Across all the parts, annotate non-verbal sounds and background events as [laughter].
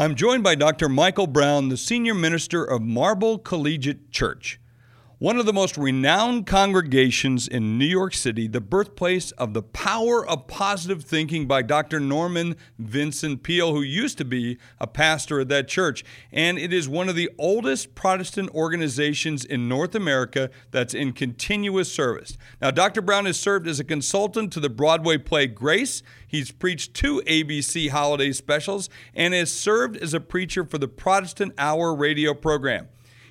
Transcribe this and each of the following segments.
I'm joined by Dr. Michael Brown, the senior minister of Marble Collegiate Church one of the most renowned congregations in New York City, the birthplace of the power of positive thinking by Dr. Norman Vincent Peale, who used to be a pastor at that church. And it is one of the oldest Protestant organizations in North America that's in continuous service. Now, Dr. Brown has served as a consultant to the Broadway play Grace. He's preached two ABC holiday specials and has served as a preacher for the Protestant Hour radio program.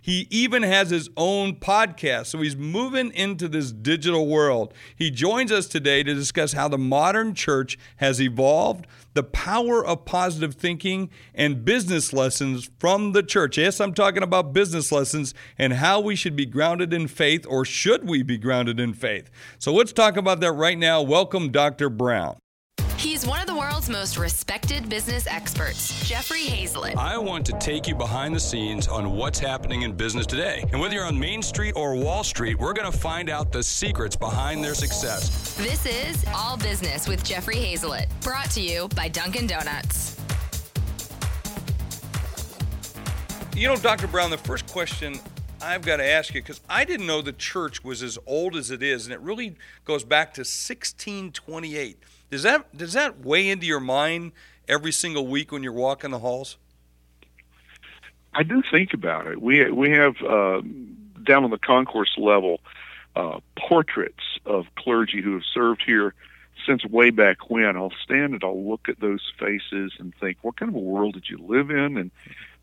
He even has his own podcast, so he's moving into this digital world. He joins us today to discuss how the modern church has evolved, the power of positive thinking, and business lessons from the church. Yes, I'm talking about business lessons and how we should be grounded in faith, or should we be grounded in faith. So let's talk about that right now. Welcome, Dr. Brown. He's one of the world's most respected business experts, Jeffrey Hayzlett. I want to take you behind the scenes on what's happening in business today. And whether you're on Main Street or Wall Street, we're going to find out the secrets behind their success. This is All Business with Jeffrey Hayzlett, brought to you by Dunkin' Donuts. You know, Dr. Brown, the first question I've got to ask you because I didn't know the church was as old as it is, and it really goes back to 1628. Does that does that weigh into your mind every single week when you're walking the halls? I do think about it. We we have uh, down on the concourse level uh, portraits of clergy who have served here since way back when. I'll stand and I'll look at those faces and think, what kind of a world did you live in? And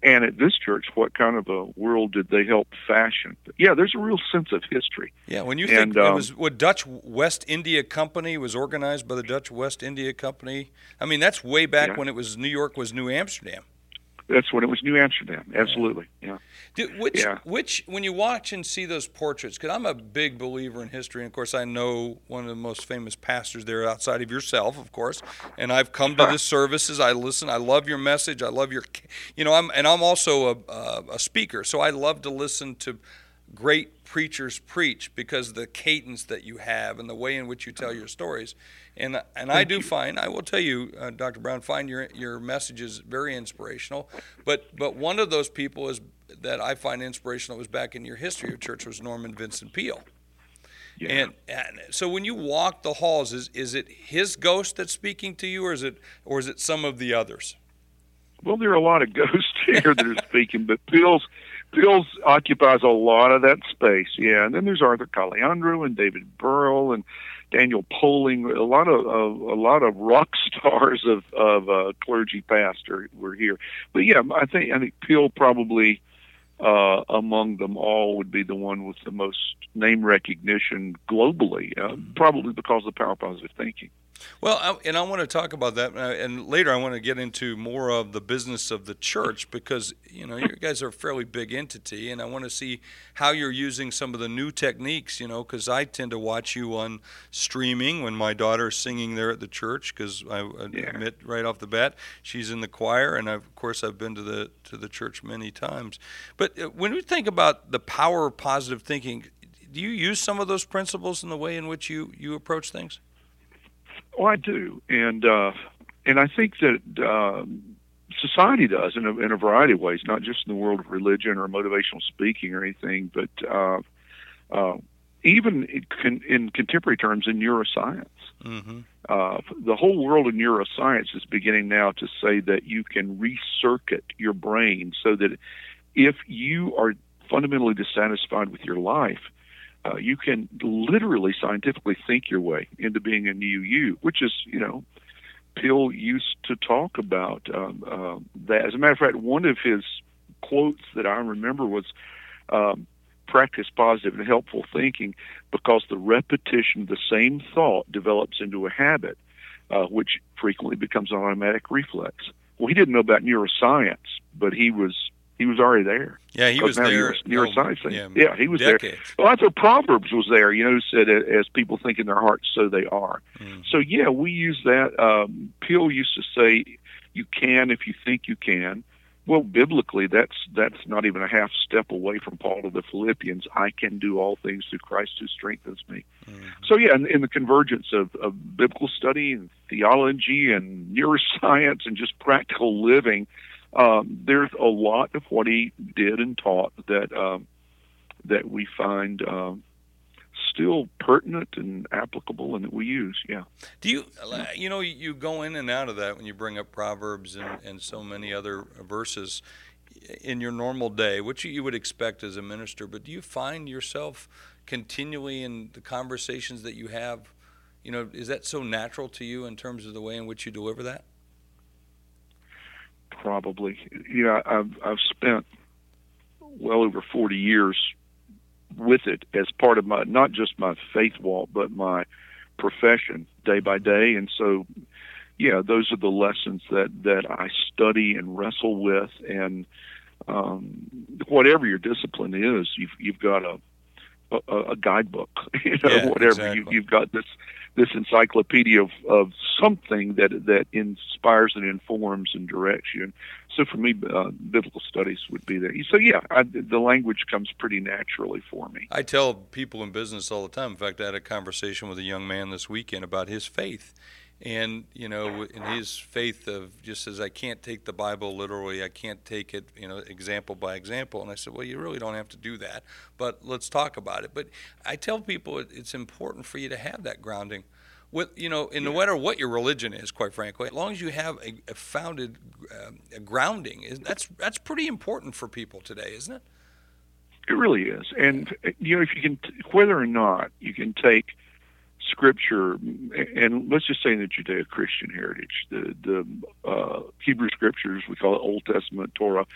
and at this church, what kind of a world did they help fashion? But yeah, there's a real sense of history. Yeah, when you think um, it was what Dutch West India Company was organized by the Dutch West India Company. I mean, that's way back yeah. when it was New York was New Amsterdam. That's when it was New Amsterdam. Absolutely, yeah. yeah. which, yeah. which, when you watch and see those portraits, because I'm a big believer in history, and of course I know one of the most famous pastors there outside of yourself, of course. And I've come to the [laughs] services. I listen. I love your message. I love your, you know, I'm and I'm also a, a, a speaker, so I love to listen to great preachers preach because of the cadence that you have and the way in which you tell your stories and and I do find I will tell you, uh, Dr. Brown, find your your messages very inspirational. But but one of those people is that I find inspirational was back in your history of church was Norman Vincent Peale. Yeah. And, and so when you walk the halls, is is it his ghost that's speaking to you, or is it or is it some of the others? Well, there are a lot of ghosts [laughs] here that are speaking, but Peale's Peale's occupies a lot of that space. Yeah, and then there's Arthur Caliandro and David Burrell and Daniel Poling, a lot of, of a lot of rock [laughs] stars of of uh, clergy pastor were here. But yeah, I think I think Peale probably uh, among them all would be the one with the most name recognition globally, uh, probably because of the power positive thinking. Well, I, and I want to talk about that, and later I want to get into more of the business of the church because you know you guys are a fairly big entity, and I want to see how you're using some of the new techniques. You know, because I tend to watch you on streaming when my daughter's singing there at the church. Because I yeah. admit right off the bat, she's in the choir, and I've, of course I've been to the to the church many times. But uh, when we think about the power of positive thinking, do you use some of those principles in the way in which you you approach things? Oh, I do, and uh, and I think that uh, society does in a, in a variety of ways, not just in the world of religion or motivational speaking or anything, but uh, uh, even in, in contemporary terms in neuroscience. Mm-hmm. Uh, the whole world of neuroscience is beginning now to say that you can recircuit your brain so that if you are fundamentally dissatisfied with your life, uh, you can literally scientifically think your way into being a new you, which is, you know, Peale used to talk about um, uh, that. As a matter of fact, one of his quotes that I remember was, um, practice positive and helpful thinking because the repetition of the same thought develops into a habit, uh, which frequently becomes an automatic reflex. Well, he didn't know about neuroscience, but he was he was already there. Yeah, he was there. Neuroscience oh, yeah, yeah, he was decades. there. Well, that's what Proverbs was there. You know, said as people think in their hearts, so they are. Mm-hmm. So yeah, we use that. Um, Peale used to say, "You can if you think you can." Well, biblically, that's that's not even a half step away from Paul to the Philippians. I can do all things through Christ who strengthens me. Mm-hmm. So yeah, in, in the convergence of, of biblical study and theology and neuroscience and just practical living, um, there's a lot of what he did and taught that um, that we find um, still pertinent and applicable and that we use. Yeah. Do you, you know, you go in and out of that when you bring up Proverbs and, and so many other verses in your normal day, which you would expect as a minister, but do you find yourself continually in the conversations that you have? You know, is that so natural to you in terms of the way in which you deliver that? Probably. Yeah, I've I've spent well over 40 years with it as part of my not just my faith walk but my profession day by day and so yeah those are the lessons that that I study and wrestle with and um, whatever your discipline is you've you've got a a, a guidebook [laughs] you know yeah, whatever exactly. you, you've got this this encyclopedia of, of something that that inspires and informs and directs you. And so for me, uh, biblical studies would be there. So yeah, I, the language comes pretty naturally for me. I tell people in business all the time. In fact, I had a conversation with a young man this weekend about his faith. And you know, in his faith of just says, I can't take the Bible literally. I can't take it, you know, example by example. And I said, well, you really don't have to do that. But let's talk about it. But I tell people it's important for you to have that grounding with you know, in no matter what your religion is, quite frankly, as long as you have a, a founded um, a grounding, that's that's pretty important for people today, isn't it? It really is, and you know, if you can, whether or not you can take scripture, and let's just say in the Judeo-Christian heritage, the the uh, Hebrew scriptures, we call it Old Testament, Torah,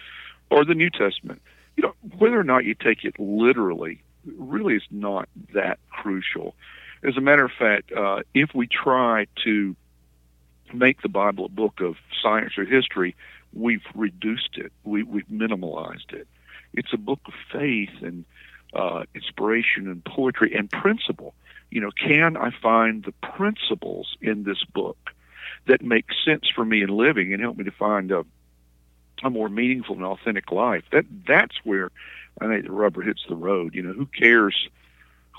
or the New Testament. You know, whether or not you take it literally, really is not that crucial. As a matter of fact, uh, if we try to make the Bible a book of science or history, we've reduced it. We, we've minimalized it. It's a book of faith and uh, inspiration and poetry and principle. You know, can I find the principles in this book that make sense for me in living and help me to find a, a more meaningful and authentic life? That that's where I think the rubber hits the road. You know, who cares?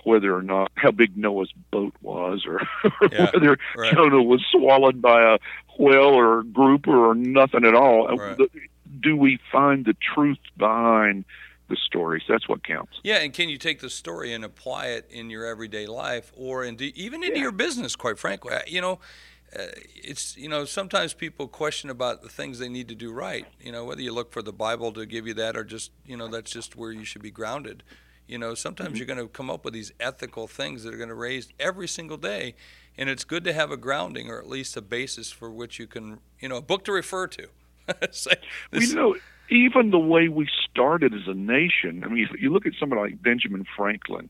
whether or not how big Noah's boat was, or, [laughs] or Yeah, whether right. Jonah was swallowed by a whale or a grouper or nothing at all. Right. Do we find the truth behind the stories? That's what counts. Yeah, and can you take the story and apply it in your everyday life, or indeed even into Yeah. your business? Quite frankly, you know, uh, it's you know sometimes people question about the things they need to do right. You know, whether you look for the Bible to give you that, or just you know that's just where you should be grounded. You know, sometimes Mm-hmm. you're going to come up with these ethical things that are going to raise every single day, and it's good to have a grounding or at least a basis for which you can, you know, a book to refer to. [laughs] We know even the way we started as a nation. I mean, if you look at somebody like Benjamin Franklin.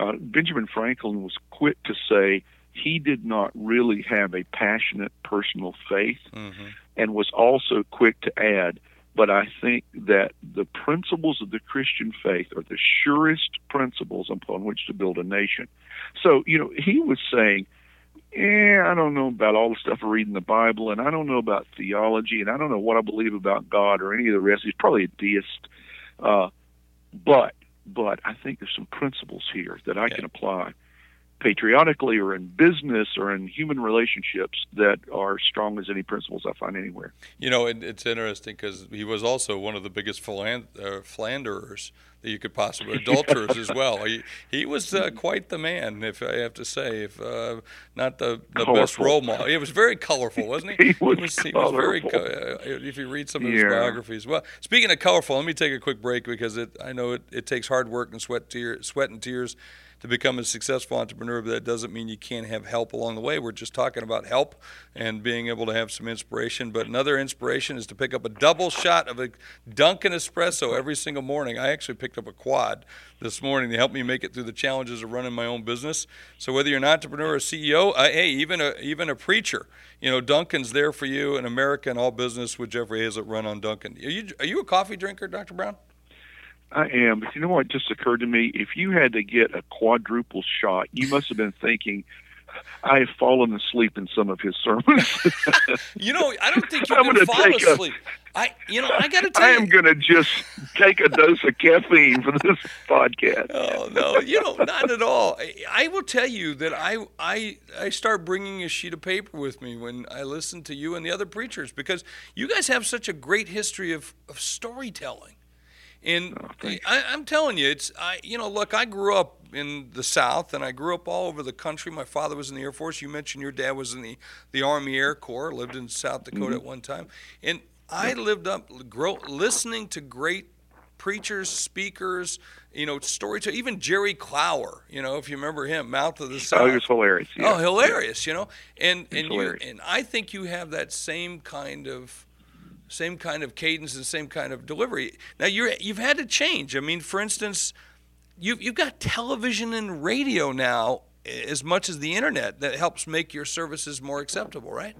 Uh, Benjamin Franklin was quick to say he did not really have a passionate personal faith, Mhm. and was also quick to add, but I think that the principles of the Christian faith are the surest principles upon which to build a nation. So, you know, he was saying, eh, I don't know about all the stuff I read in the Bible, and I don't know about theology, and I don't know what I believe about God or any of the rest. He's probably a deist. Uh, but, but I think there's some principles here that I Yeah. can apply patriotically or in business or in human relationships that are strong as any principles I find anywhere. You know, it, it's interesting because he was also one of the biggest philan- uh, philanderers that you could possibly, [laughs] adulterers as well. He, he was uh, quite the man, if I have to say, if uh, not the, the best role model. He was very colorful, wasn't he? [laughs] He was he was very. Co- uh, if you read some of his Yeah. biographies, well, speaking of colorful, let me take a quick break because it, I know it, it takes hard work and sweat, tear, sweat and tears to become a successful entrepreneur, but that doesn't mean you can't have help along the way. We're just talking about help and being able to have some inspiration. But another inspiration is to pick up a double shot of a Dunkin' Espresso every single morning. I actually picked up a quad this morning to help me make it through the challenges of running my own business. So whether you're an entrepreneur, a CEO, uh, hey, even a even a preacher, you know, Dunkin's there for you in America and all business with Jeffrey Hayzlett run on Dunkin'. Are you are you a coffee drinker, Dr. Brown? I am, but you know what just occurred to me? If you had to get a quadruple shot, you must have been thinking I have fallen asleep in some of his sermons. [laughs] you know, I don't think you [laughs] gonna fall asleep. I, you know, I got to tell I you. am going to just take a dose of caffeine for this podcast. [laughs] Oh no, you know, not at all. I, I will tell you that I I I start bringing a sheet of paper with me when I listen to you and the other preachers because you guys have such a great history of, of storytelling. And oh, I, I'm telling you, it's I you know look, I grew up in the South and I grew up all over the country. My father was in the Air Force. You mentioned your dad was in the the Army Air Corps. Lived in South Dakota mm-hmm. at one time, and I lived up grow, listening to great preachers, speakers, you know, storytellers, even Jerry Clower, you know, if you remember him, Mouth of the South. Oh, he was hilarious. Oh, yeah. hilarious, you know. And and you and I think you have that same kind of same kind of cadence and same kind of delivery. Now you're you've had to change. I mean, for instance, you you've got television and radio now as much as the internet that helps make your services more acceptable, right?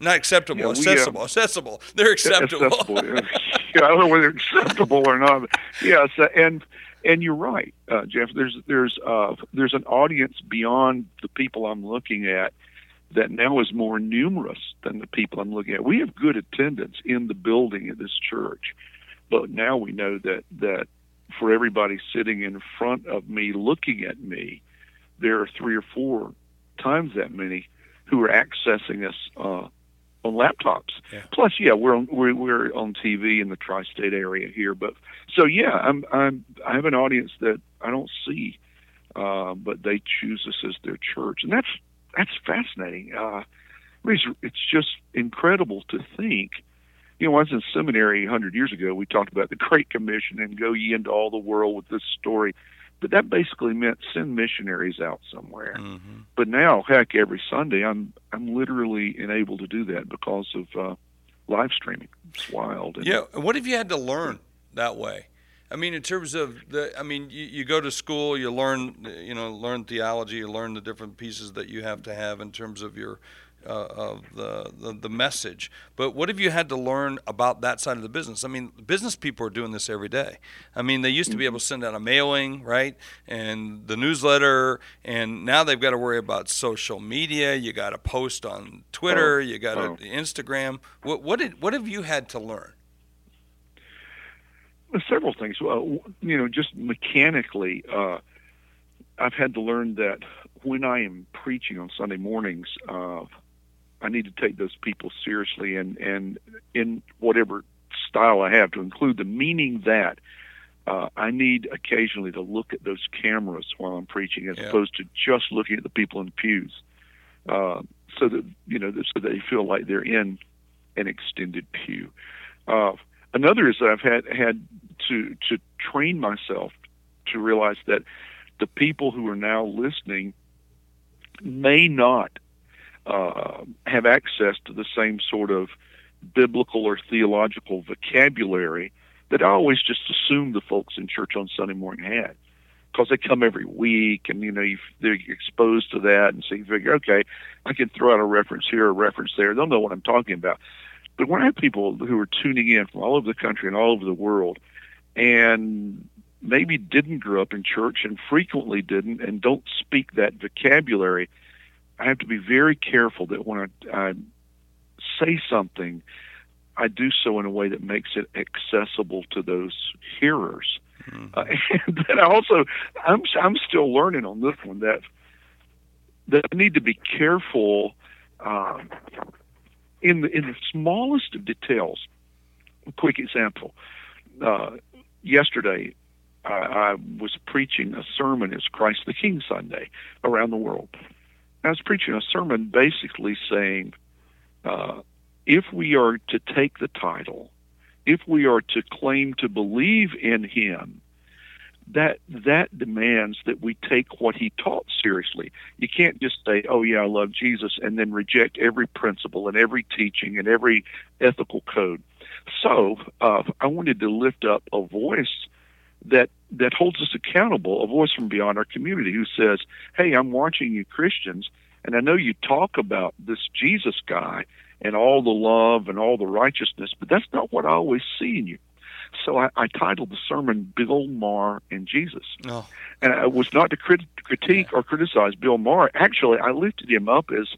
Not acceptable, Yeah, we, uh, accessible, accessible. They're acceptable. acceptable. [laughs] yeah, I don't know whether acceptable or not. Yes, uh, and and you're right, uh, Jeff. There's there's uh, there's an audience beyond the people I'm looking at that now is more numerous than the people I'm looking at. We have good attendance in the building of this church, but now we know that that for everybody sitting in front of me looking at me, there are three or four times that many who are accessing us uh, on laptops. Yeah. Plus, yeah, we're on we're, we're on TV in the tri-state area here, but so yeah, I'm I'm I have an audience that I don't see, uh, but they choose us as their church, and that's that's fascinating. Uh, it's, it's just incredible to think. You know, I was in seminary 100 years ago, we talked about the Great Commission and go ye into all the world with this story. But that basically meant send missionaries out somewhere. Mhm. But now, heck, every Sunday, I'm I'm literally enabled to do that because of uh, live streaming. It's wild. Yeah, and Yeah. What have you had to learn that way? I mean, in terms of the, I mean, you, you go to school, you learn, you know, learn theology, you learn the different pieces that you have to have in terms of your, uh, of the, the the message. But what have you had to learn about that side of the business? I mean, business people are doing this every day. I mean, they used to be able to send out a mailing, right, and the newsletter, and now they've got to worry about social media. You got to post on Twitter, Oh, you got to oh. Instagram. What what did what have you had to learn? Several things. Well, you know, just mechanically, uh, I've had to learn that when I am preaching on Sunday mornings, uh, I need to take those people seriously, and and in whatever style I have to include them, meaning that. Uh, I need occasionally to look at those cameras while I'm preaching, as Yeah. opposed to just looking at the people in the pews, uh, so that you know, so they feel like they're in an extended pew. Uh, another is I've had had to to train myself to realize that the people who are now listening may not uh, have access to the same sort of biblical or theological vocabulary that I always just assumed the folks in church on Sunday morning had. Because they come every week, and you know you, they're exposed to that, and so you figure, okay, I can throw out a reference here, a reference there. They'll know what I'm talking about. But when I have people who are tuning in from all over the country and all over the world, and maybe didn't grow up in church and frequently didn't and don't speak that vocabulary, I have to be very careful that when I, I say something, I do so in a way that makes it accessible to those hearers. Uh, [laughs] and then I also, I'm I'm still learning on this one that that I need to be careful um, in the in the smallest of details. A quick example: uh, yesterday, I, I was preaching a sermon. It's Christ the King Sunday around the world. I was preaching a sermon basically saying, uh, if we are to take the title, if we are to claim to believe in Him, that that demands that we take what He taught seriously. You can't just say, "Oh yeah, I love Jesus," and then reject every principle and every teaching and every ethical code. So uh, I wanted to lift up a voice that that holds us accountable, a voice from beyond our community who says, "Hey, I'm watching you Christians, and I know you talk about this Jesus guy and all the love and all the righteousness, but that's not what I always see in you." So I, I titled the sermon "Bill Maher and Jesus," Oh, and it was not to crit- critique or criticize Bill Maher. Actually, I lifted him up as,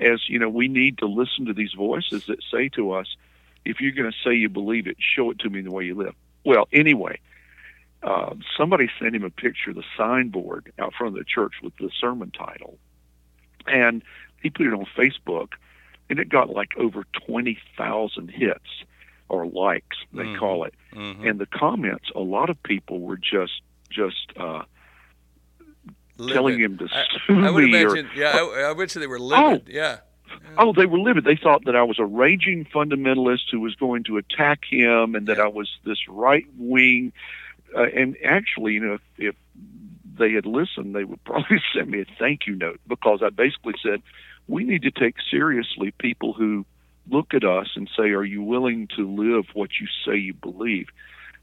as you know, we need to listen to these voices that say to us, "If you're going to say you believe it, show it to me in the way you live." Well, anyway, uh, somebody sent him a picture of the signboard out front of the church with the sermon title, and he put it on Facebook, and it got like over twenty thousand hits or likes, they Mhm. call it mhm. and the comments a lot of people were just just uh Livid. telling him to I, sue I would me or imagine. yeah, I, I would say they were livid. Yeah. oh they were livid they thought that i was a raging fundamentalist who was going to attack him and that Yeah. i was this right wing uh, and actually you know if, if they had listened they would [laughs] probably send me a thank you note because i basically said we need to take seriously people who look at us and say are you willing to live what you say you believe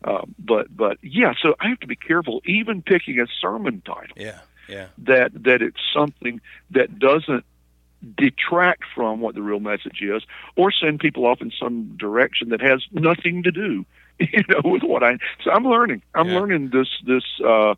um, but but yeah so i have to be careful even picking a sermon title Yeah. Yeah. that that it's something that doesn't detract from what the real message is or send people off in some direction that has nothing to do [laughs] you know with what i so i'm learning i'm Yeah. learning this this uh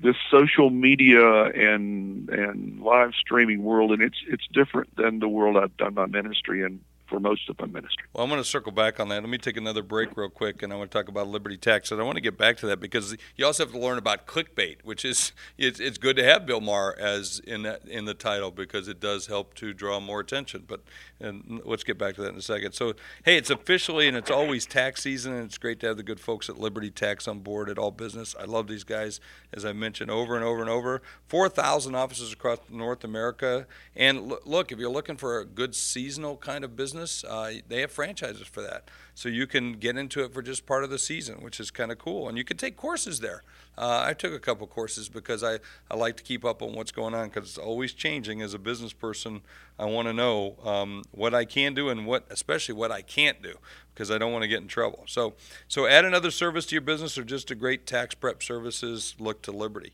this social media and and live streaming world and it's it's different than the world i've done my ministry in for most of my ministry Well, I'm going to circle back on that. Let me take another break real quick, and I want to talk about Liberty Tax. And I want to get back to that because you also have to learn about clickbait, which is it's, it's good to have Bill Maher as in that in the title because it does help to draw more attention. But and let's get back to that in a second. So, hey, it's officially and it's always tax season, and it's great to have the good folks at Liberty Tax on board at All Business. I love these guys, as I mentioned over and over and over. Four thousand offices across North America, and lo- look, if you're looking for a good seasonal kind of business, uh, they have franchises for that. So you can get into it for just part of the season, which is kind of cool. And you can take courses there. Uh, I took a couple courses because I, I like to keep up on what's going on because it's always changing. As a business person, I want to know um, what I can do and what, especially what I can't do, because I don't want to get in trouble. So, so add another service to your business or just a great tax prep services. Look to Liberty.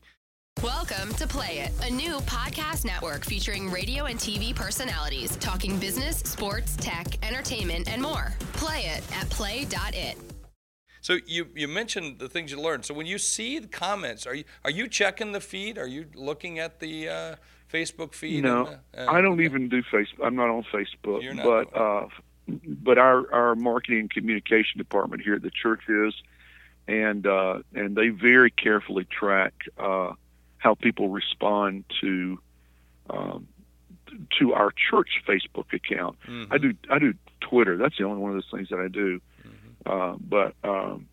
Welcome to Play It, a new podcast network featuring radio and TV personalities talking business, sports, tech, entertainment, and more. Play it at play.it. So you, you mentioned the things you learned. So when you see the comments, are you are you checking the feed? Are you looking at the uh, Facebook feed? No, and uh, I don't okay. even do Facebook. I'm not on Facebook. You're not but uh, but our our marketing and communication department here at the church is, and uh, and they very carefully track uh, how people respond to um, to our church Facebook account. Mhm. I do I do Twitter. That's the only one of those things that I do. Uh, but um,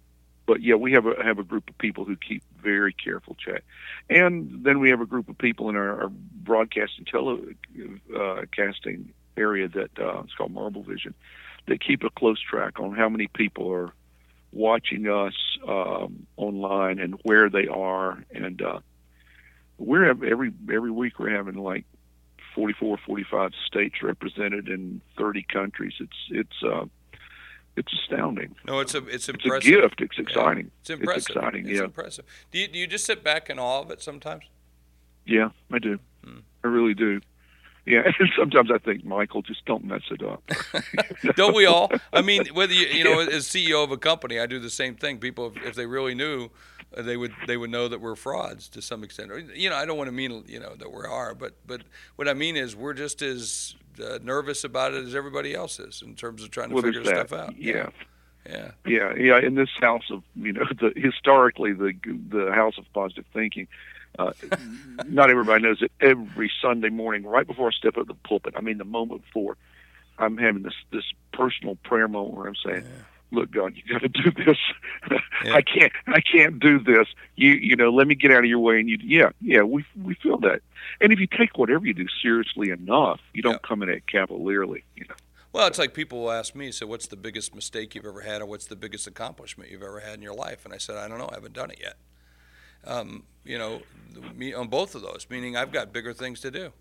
but yeah, we have a have a group of people who keep very careful check, and then we have a group of people in our, our broadcast and telecasting area that uh, it's called Marble Vision that keep a close track on how many people are watching us um, online and where they are, and uh, we're every every week we're having like 44, 45 states represented in 30 countries. It's it's uh, it's astounding. No, it's a it's It's a impressive. gift. It's Yeah. exciting. It's impressive. It's exciting. It's yeah, impressive. Do you, do you just sit back in awe of it sometimes? yeah, I do. Hmm. I really do. Yeah, [laughs] and sometimes I think Michael, just don't mess it up. [laughs] Don't we all? I mean, whether you you know, [laughs] as CEO of a company, I do the same thing. People, if, if they really knew, they would they would know that we're frauds to some extent. Or, you know, I don't want to mean you know that we are, but but what I mean is we're just as uh, nervous about it as everybody else is in terms of trying to well, figure that. stuff out. Yeah. yeah, yeah, yeah. In this house of you know, [laughs] the historically the the house of positive thinking. Uh, [laughs] not everybody knows that every Sunday morning, right before I step up the pulpit, I mean the moment before, I'm having this this personal prayer moment where I'm saying, "Look, God, you got to [laughs] do this. Yeah. I can't, I can't do this. You, you know, let me get out of your way." And you, yeah, yeah, we we feel that. And if you take whatever you do seriously enough, you don't Yeah. come in it cavalierly. You know. Well, it's like people will ask me, so what's the biggest mistake you've ever had, or what's the biggest accomplishment you've ever had in your life? And I said, I don't know, I haven't done it yet. Um, you know, me on both of those, meaning I've got bigger things to do.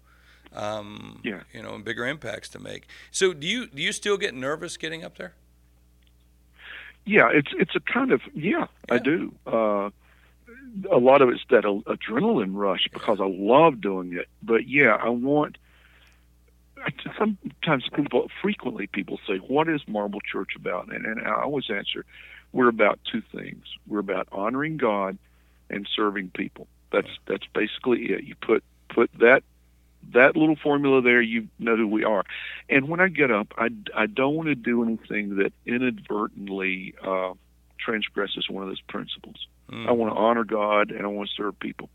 Um, Yeah. You know, and bigger impacts to make. So, do you do you still get nervous getting up there? Yeah, it's it's a kind of yeah, I do. Uh, a lot of it's that adrenaline rush because I love doing it. But yeah, I want sometimes people, frequently people say, "What is Marble Church about?" And, and I always answer, "We're about two things. We're about honoring God and serving people. That's that's basically it. You put put that that little formula there, you know who we are. And when I get up, I, I don't want to do anything that inadvertently uh, transgresses one of those principles. Mm. I want to honor God and I want to serve people.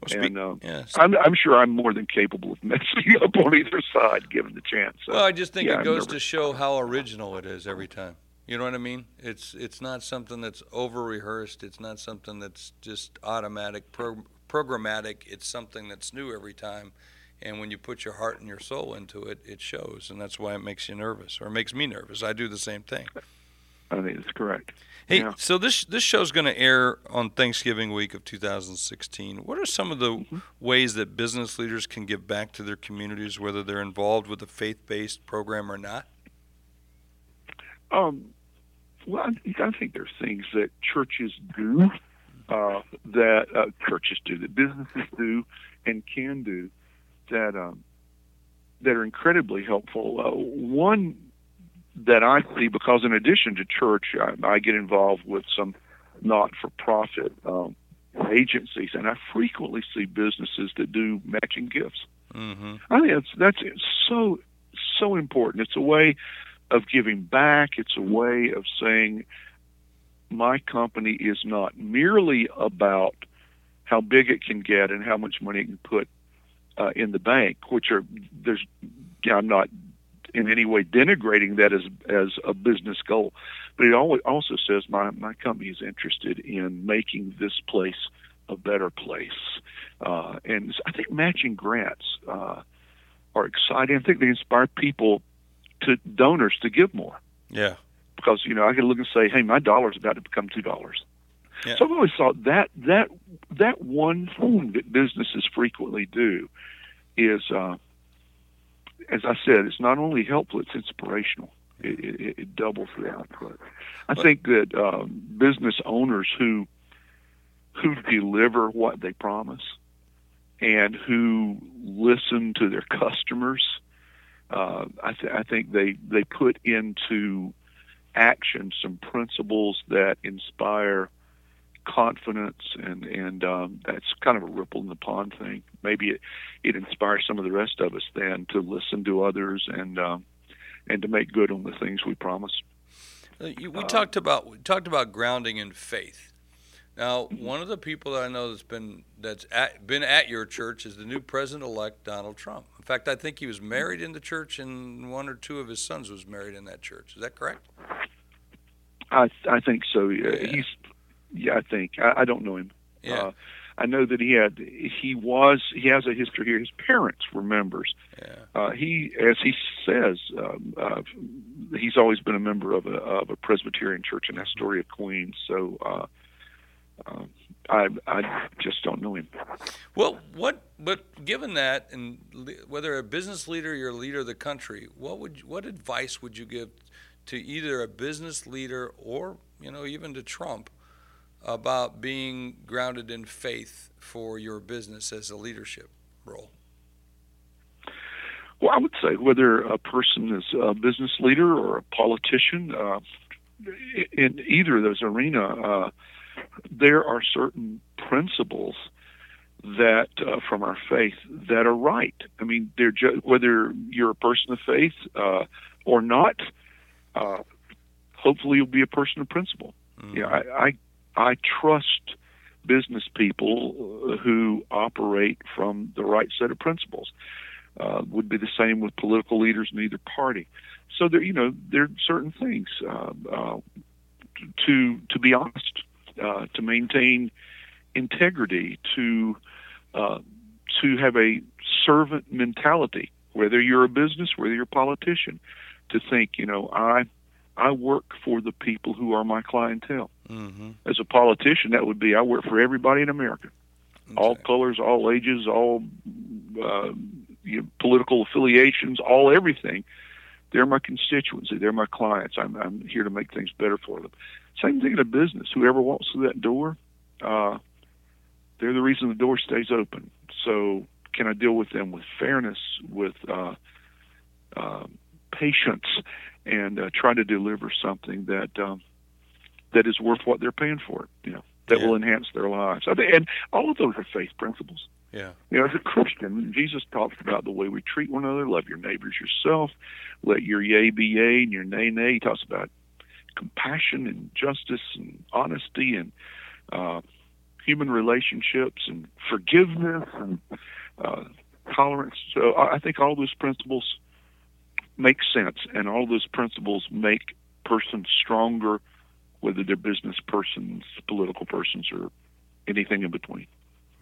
Well, and um, yeah, I'm, I'm sure I'm more than capable of [laughs] messing up on either side, given the chance. So, well, I just think yeah, it goes to show how original it is every time. You know what I mean? It's it's not something that's over rehearsed. It's not something that's just automatic, pro- programmatic. It's something that's new every time and when you put your heart and your soul into it, it shows, and that's why it makes you nervous, or makes me nervous. I do the same thing. I think it's correct. Hey, yeah. so this this show's going to air on Thanksgiving week of 2016. What are some of the mm-hmm. ways that business leaders can give back to their communities, whether they're involved with a faith-based program or not? Um, well, I, I think there's things that churches do uh, that uh, churches do, that businesses do, and can do that um, that are incredibly helpful. Uh, one that I see because in addition to church, I, I get involved with some not-for-profit um, agencies, and I frequently see businesses that do matching gifts. Mm-hmm. I think that's that's so so important. It's a way of giving back. It's a way of saying my company is not merely about how big it can get and how much money it can put uh, in the bank, which are there's I'm not in any way denigrating that as as a business goal, but it also says my my company is interested in making this place a better place, uh, and I think matching grants uh, are exciting. I think they inspire people to donors to give more. Yeah, because you know I can look and say, hey, my dollar's about to become two dollars. Yeah. So I've always thought that that that one thing that businesses frequently do is, uh, as I said, it's not only helpful; it's inspirational. It, it, it doubles the output. I think that um, business owners who who deliver what they promise and who listen to their customers, uh, I, th- I think they they put into action some principles that inspire confidence and and um, that's kind of a ripple in the pond thing. Maybe it it inspires some of the rest of us then to listen to others and um, and to make good on the things we promise. Uh, we uh, talked about we talked about grounding in faith. Now, mm-hmm. one of the people that I know that's been that's at, been at your church is the new president-elect Donald Trump. In fact, I think he was married in the church, and one or two of his sons was married in that church. Is that correct? I I think so. Yeah. He's yeah, I think I, I don't know him. Yeah. Uh, I know that he had he was he has a history here. His parents were members. Yeah. Uh, he, as he says, um, uh, he's always been a member of a of a Presbyterian church in Astoria, Queens. So. Uh, uh, I I just don't know him. Well, what? But given that, and whether a business leader, you're a leader of the country, what would what advice would you give to either a business leader or you know even to Trump about being grounded in faith for your business as a leadership role? Well, I would say whether a person is a business leader or a politician, uh, in either of those arena, uh, there are certain principles that uh, from our faith that are right. I mean, they're ju- whether you're a person of faith uh, or not. Uh, hopefully, you'll be a person of principle. Mm-hmm. Yeah, I, I I trust business people who operate from the right set of principles. Uh, would be the same with political leaders in either party. So there, you know, there are certain things uh, uh, to to be honest, uh, to maintain integrity, to uh, to have a servant mentality. Whether you're a business, whether you're a politician, to think, you know, I I work for the people who are my clientele. Mm-hmm. As a politician, that would be I work for everybody in America, okay. all colors, all ages, all uh, you know, political affiliations, all everything. They're my constituency. They're my clients. I'm, I'm here to make things better for them. Same thing in a business. Whoever walks through that door, uh, they're the reason the door stays open. So, can I deal with them with fairness, with uh, um, patience and uh, try to deliver something that um, that is worth what they're paying for it. You know, that Yeah. will enhance their lives. I think, and all of those are faith principles. Yeah. You know, as a Christian, Jesus talks about the way we treat one another, love your neighbors yourself, let your yea be yea and your nay nay. He talks about compassion and justice and honesty and uh, human relationships and forgiveness and uh, tolerance. So I I think all those principles make sense, and all those principles make persons stronger, whether they're business persons, political persons, or anything in between.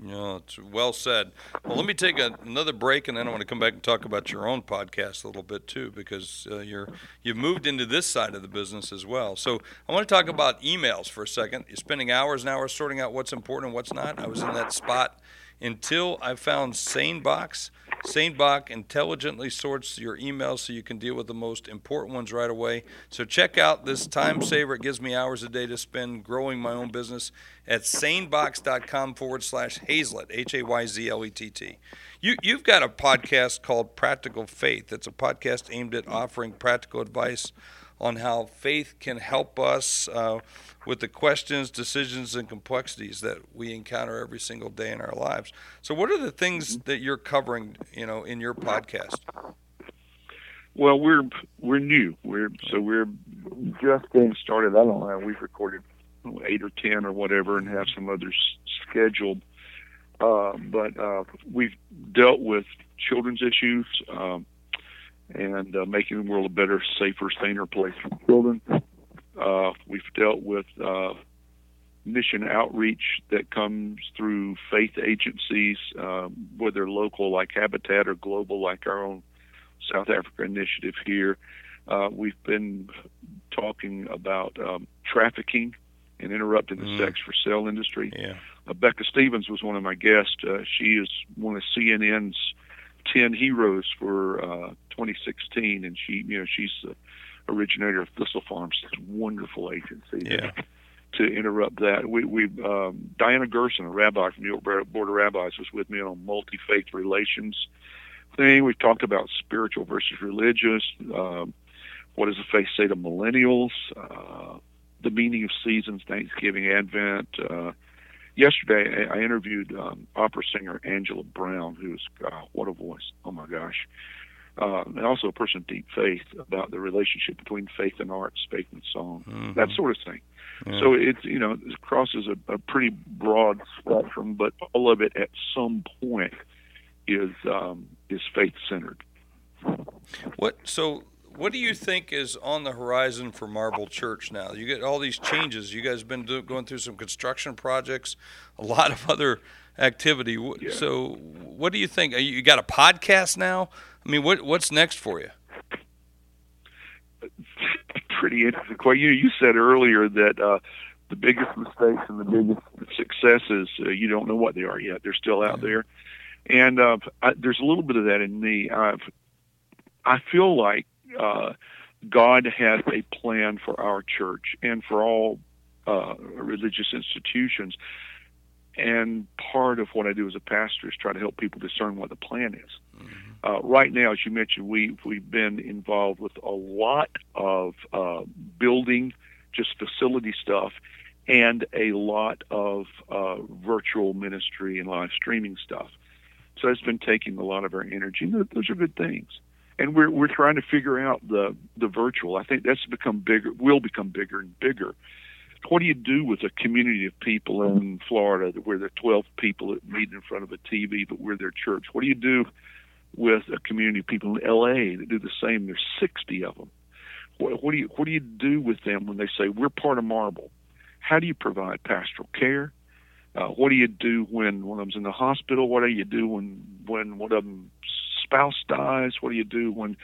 Yeah, it's well said. Well, let me take a, another break, and then I want to come back and talk about your own podcast a little bit too, because uh, you're you've moved into this side of the business as well. So I want to talk about emails for a second. You're spending hours and hours sorting out what's important and what's not. I was in that spot until I found SaneBox. SaneBox intelligently sorts your emails so you can deal with the most important ones right away. So check out this time saver. It gives me hours a day to spend growing my own business at sanebox.com forward slash Hayzlett, H A Y Z L E T T. You, you've got a podcast called Practical Faith. It's a podcast aimed at offering practical advice on how faith can help us uh, with the questions, decisions, and complexities that we encounter every single day in our lives. So, what are the things that you're covering, you know, in your podcast? Well, we're we're new. We're so we're just getting started. I don't know. We've recorded eight or ten or whatever, and have some others scheduled. Uh, but uh, we've dealt with children's issues um, and uh, making the world a better, safer, saner place for children. Uh, we've dealt with uh, mission outreach that comes through faith agencies, um, whether local like Habitat or global like our own South Africa initiative here. Uh, we've been talking about um, trafficking and interrupting the Mm. sex for sale industry. Yeah. Uh, Becca Stevens was one of my guests. Uh, she is one of CNN's 10 heroes for uh, 2016, and she, you know, she's originator of Thistle Farms, this wonderful agency Yeah. [laughs] to interrupt that. We, we um, Diana Gerson, a rabbi from New York Board of Rabbis, was with me on multi faith relations thing. We've talked about spiritual versus religious. Um, what does the faith say to millennials? Uh, the meaning of seasons, Thanksgiving, Advent. Uh, yesterday, I I interviewed um, opera singer Angela Brown, who's uh, what a voice! Oh my gosh! Uh, and also a person of deep faith about the relationship between faith and arts, faith and song, Mhm. that sort of thing. Yeah. So it's you know it crosses a, a pretty broad spectrum, but all of it at some point is um, is faith centered. What so what do you think is on the horizon for Marble Church now? You get all these changes. You guys have been do, going through some construction projects, a lot of other activity. Yeah. So what do you think? Are You got a podcast now? I mean, what what's next for you? Pretty interesting. Quite you you said earlier that uh, the biggest mistakes and the biggest successes uh, you don't know what they are yet. They're still out there, and uh, I, there's a little bit of that in me. I've I feel like uh, God has a plan for our church and for all uh, religious institutions. And part of what I do as a pastor is try to help people discern what the plan is. Uh, right now, as you mentioned, we we've been involved with a lot of uh, building, just facility stuff, and a lot of uh, virtual ministry and live streaming stuff. So it's been taking a lot of our energy. Those are good things and we're we're trying to figure out the the virtual. I think that's become bigger, will become bigger and bigger. What do you do with a community of people in Florida where there are 12 people that meet in front of a TV, but we're their church? What do you do with a community of people in LA that do the same? There's 60 of them. What, what do you what do you do with them when they say we're part of Marble? How do you provide pastoral care? Uh, what do you do when one of them's in the hospital? What do you do when when one of them spouse dies? What do you do when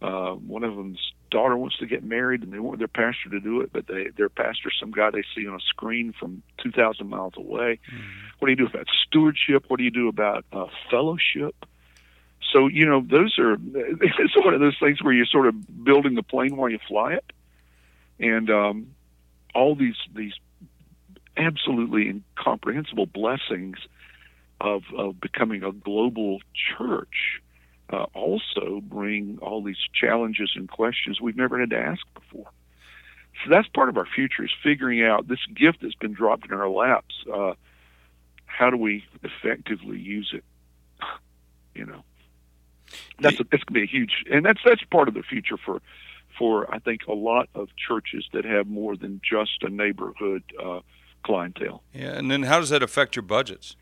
uh, one of them's daughter wants to get married and they want their pastor to do it, but they their pastor some guy they see on a screen from two thousand miles away? What do you do about stewardship? What do you do about uh, fellowship? So you know those are [laughs] it's one of those things where you're sort of building the plane while you fly it, and um, all these these absolutely incomprehensible blessings of, of becoming a global church uh, also bring all these challenges and questions we've never had to ask before. So that's part of our future is figuring out this gift that's been dropped in our laps. Uh, how do we effectively use it? [sighs] You know, that's a, that's going to be a huge, and that's that's part of the future for for I think a lot of churches that have more than just a neighborhood uh, clientele. Yeah, and then how does that affect your budgets?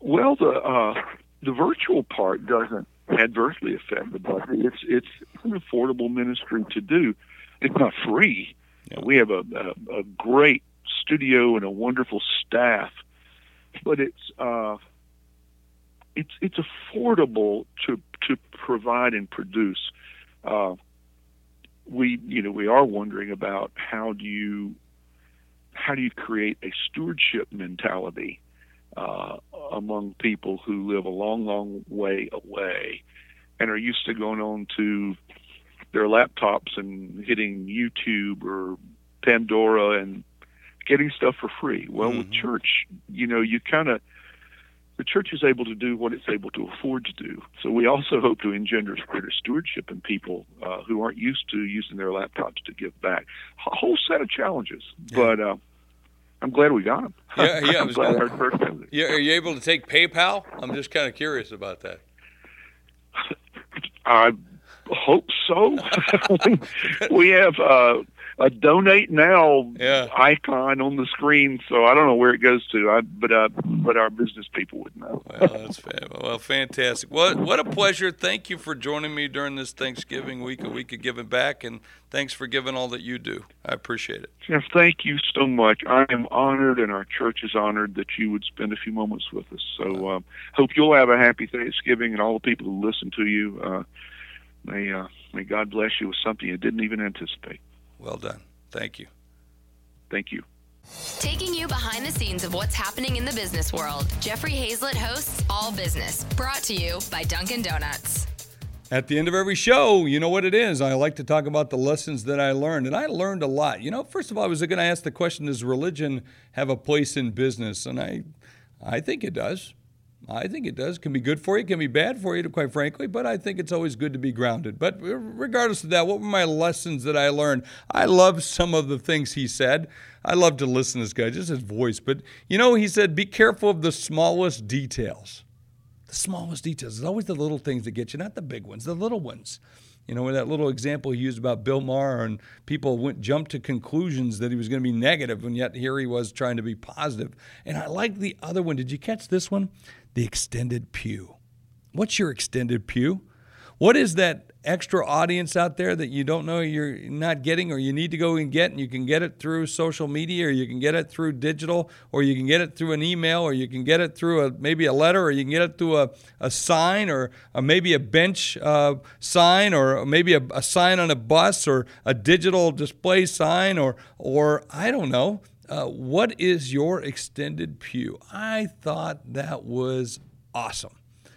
Well, the uh, the virtual part doesn't adversely affect the budget. It's it's an affordable ministry to do. It's not free. Yeah. We have a, a, a great studio and a wonderful staff, but it's uh, it's it's affordable to to provide and produce. Uh, we you know we are wondering about how do you how do you create a stewardship mentality uh, among people who live a long, long way away and are used to going on to their laptops and hitting YouTube or Pandora and getting stuff for free. Well, mm-hmm. with church, you know, you kind of the church is able to do what it's able to afford to do. So we also hope to engender greater stewardship in people uh, who aren't used to using their laptops to give back. A whole set of challenges, yeah. but uh, I'm glad we got him. Yeah, yeah. [laughs] I'm glad our first yeah, are you able to take PayPal? I'm just kind of curious about that. [laughs] I hope so. [laughs] we have uh, a donate now yeah. icon on the screen, so I don't know where it goes to. I, but uh, but our business people would know. well, that's well, fantastic. What what a pleasure. Thank you for joining me during this Thanksgiving week, a week of giving back, and thanks for giving all that you do. I appreciate it. Jeff, thank you so much. I am honored, and our church is honored that you would spend a few moments with us. So um, hope you'll have a happy Thanksgiving, and all the people who listen to you. Uh, may uh, may God bless you with something you didn't even anticipate. Well done. Thank you. Thank you. Taking you behind the scenes of what's happening in the business world, Jeffrey Hayzlett hosts All Business, brought to you by Dunkin' Donuts. At the end of every show, you know what it is. I like to talk about the lessons that I learned, and I learned a lot. You know, first of all, I was going to ask the question: Does religion have a place in business? And I, I think it does. I think it does. It can be good for you, it can be bad for you, quite frankly, but I think it's always good to be grounded. But regardless of that, what were my lessons that I learned? I love some of the things he said. I love to listen to this guy, just his voice. But, you know, he said, be careful of the smallest details. The smallest details. It's always the little things that get you, not the big ones, the little ones. You know, with that little example he used about Bill Maher and people went jumped to conclusions that he was going to be negative, and yet here he was trying to be positive. And I like the other one. Did you catch this one? The extended pew. What's your extended pew? What is that extra audience out there that you don't know you're not getting or you need to go and get and you can get it through social media or you can get it through digital or you can get it through an email or you can get it through a maybe a letter or you can get it through a, a sign or a, maybe a bench uh, sign or maybe a, a sign on a bus or a digital display sign or or I don't know uh, what is your extended pew? I thought that was awesome.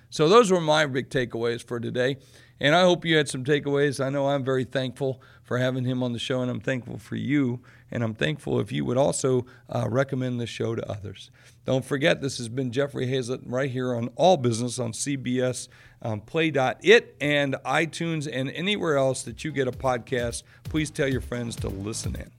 So, those were my big takeaways for today. And I hope you had some takeaways. I know I'm very thankful for having him on the show, and I'm thankful for you. And I'm thankful if you would also uh, recommend the show to others. Don't forget, this has been Jeffrey Hayzlett right here on All Business on CBS um, Play.it and iTunes and anywhere else that you get a podcast. Please tell your friends to listen in.